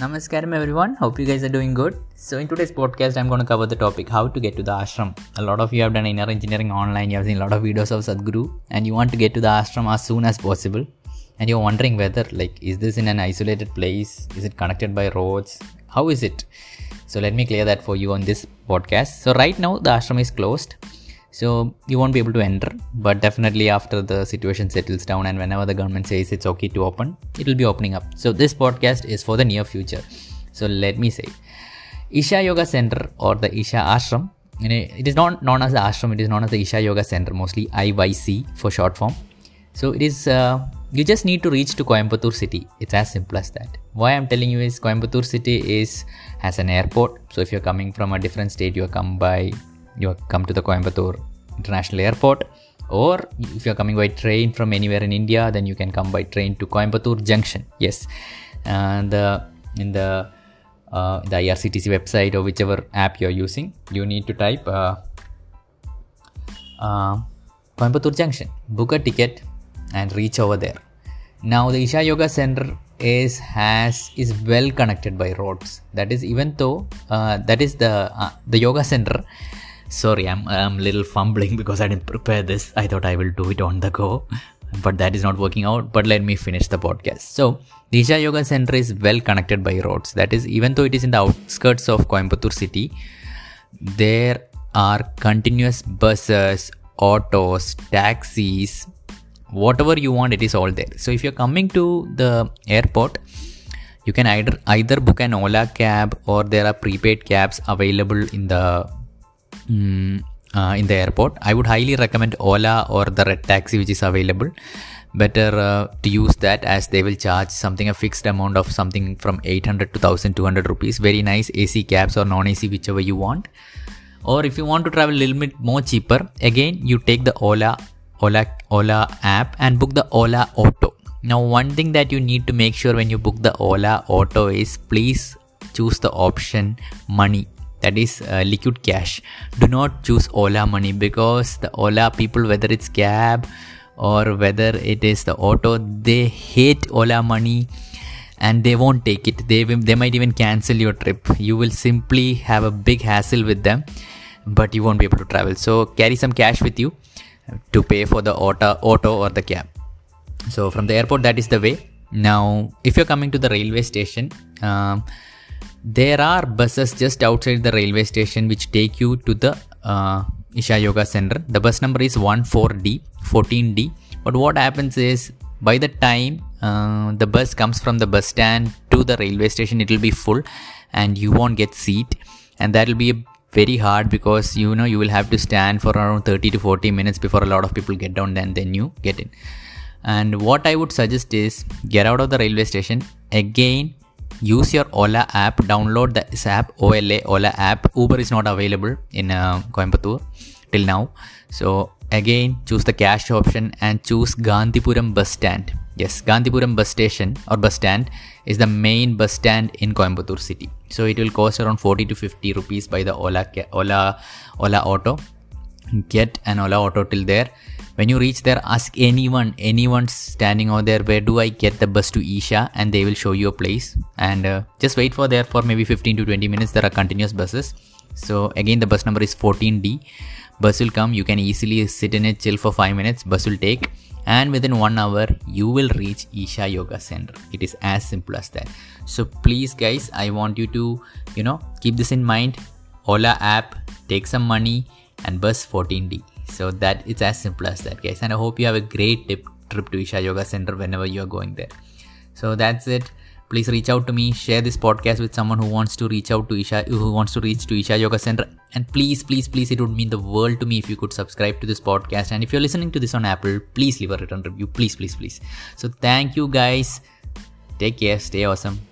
Namaskaram everyone. Hope you guys are doing good. So in today's podcast, I'm going to cover the topic how to get to the ashram. A lot of you have done inner engineering online. You have seen a lot of videos of Sadhguru, and you want to get to the ashram as soon as possible. And you're wondering whether like is this in an isolated place? Is it connected by roads? How is it? So let me clear that for you on this podcast. So right now the ashram is closed so you won't be able to enter but definitely after the situation settles down and whenever the government says it's okay to open it will be opening up. So this podcast is for the near future. So let me say isha yoga center or the isha ashram it is not known as the ashram it is known as the isha yoga center mostly iyc for short form. So it is uh, you just need to reach to coimbatore city. It's as simple as that. Why i'm telling you is coimbatore city is has an airport. So if you're coming from a different state you come by you come to the Coimbatore International Airport, or if you're coming by train from anywhere in India, then you can come by train to Coimbatore Junction. Yes, and uh, in the uh, the IRCTC website or whichever app you're using, you need to type uh, uh, Coimbatore Junction, book a ticket, and reach over there. Now the Isha Yoga Center is has is well connected by roads. That is even though uh, that is the uh, the yoga center sorry i'm i'm a little fumbling because i didn't prepare this. I thought i will do it on the go but that is not working out. But let me finish the podcast. So the isha yoga center is well connected by roads. That is even though it is in the outskirts of coimbatore city there are continuous buses autos taxis whatever you want it is all there. So if you're coming to the airport you can either either book an ola cab or there are prepaid cabs available in the mm, uh, in the airport. I would highly recommend Ola or the Red Taxi, which is available. Better uh, to use that as they will charge something a fixed amount of something from 800 to 1200 rupees. Very nice AC cabs or non AC, whichever you want. Or if you want to travel a little bit more cheaper, again you take the Ola Ola Ola app and book the Ola Auto. Now, one thing that you need to make sure when you book the Ola Auto is please choose the option money that is uh, liquid cash. Do not choose ola money because the ola people whether it's cab or whether it is the auto they hate ola money and they won't take it. They they might even cancel your trip. You will simply have a big hassle with them but you won't be able to travel. So carry some cash with you to pay for the auto auto or the cab. So from the airport that is the way. Now if you're coming to the railway station um, there are buses just outside the railway station which take you to the uh, Isha Yoga Center. The bus number is 14D, 14D. But what happens is by the time uh, the bus comes from the bus stand to the railway station, it will be full and you won't get seat, and that will be very hard because you know you will have to stand for around 30 to 40 minutes before a lot of people get down. Then then you get in. And what I would suggest is get out of the railway station again use your Ola app, download this app, OLA, Ola app. Uber is not available in uh, Coimbatore till now. So again, choose the cash option and choose Gandhipuram bus stand. Yes, Gandhipuram bus station or bus stand is the main bus stand in Coimbatore city. So it will cost around 40 to 50 rupees by the Ola, Ola, Ola Auto. Get an Ola Auto till there when you reach there ask anyone anyone standing out there where do i get the bus to isha? And they will show you a place. And uh, just wait for there for maybe 15 to 20 minutes. There are continuous buses. So again the bus number is 14d bus will come. You can easily sit in it chill for 5 minutes. Bus will take. And within 1 hour you will reach isha yoga center. It is as simple as that. So please guys i want you to you know keep this in mind. Ola app take some money and bus 14d so that it's as simple as that, guys. And I hope you have a great tip, trip to Isha Yoga Center whenever you're going there. So that's it. Please reach out to me. Share this podcast with someone who wants to reach out to Isha, who wants to reach to Isha Yoga Center. And please, please, please, it would mean the world to me if you could subscribe to this podcast. And if you're listening to this on Apple, please leave a written review. Please, please, please. So thank you, guys. Take care. Stay awesome.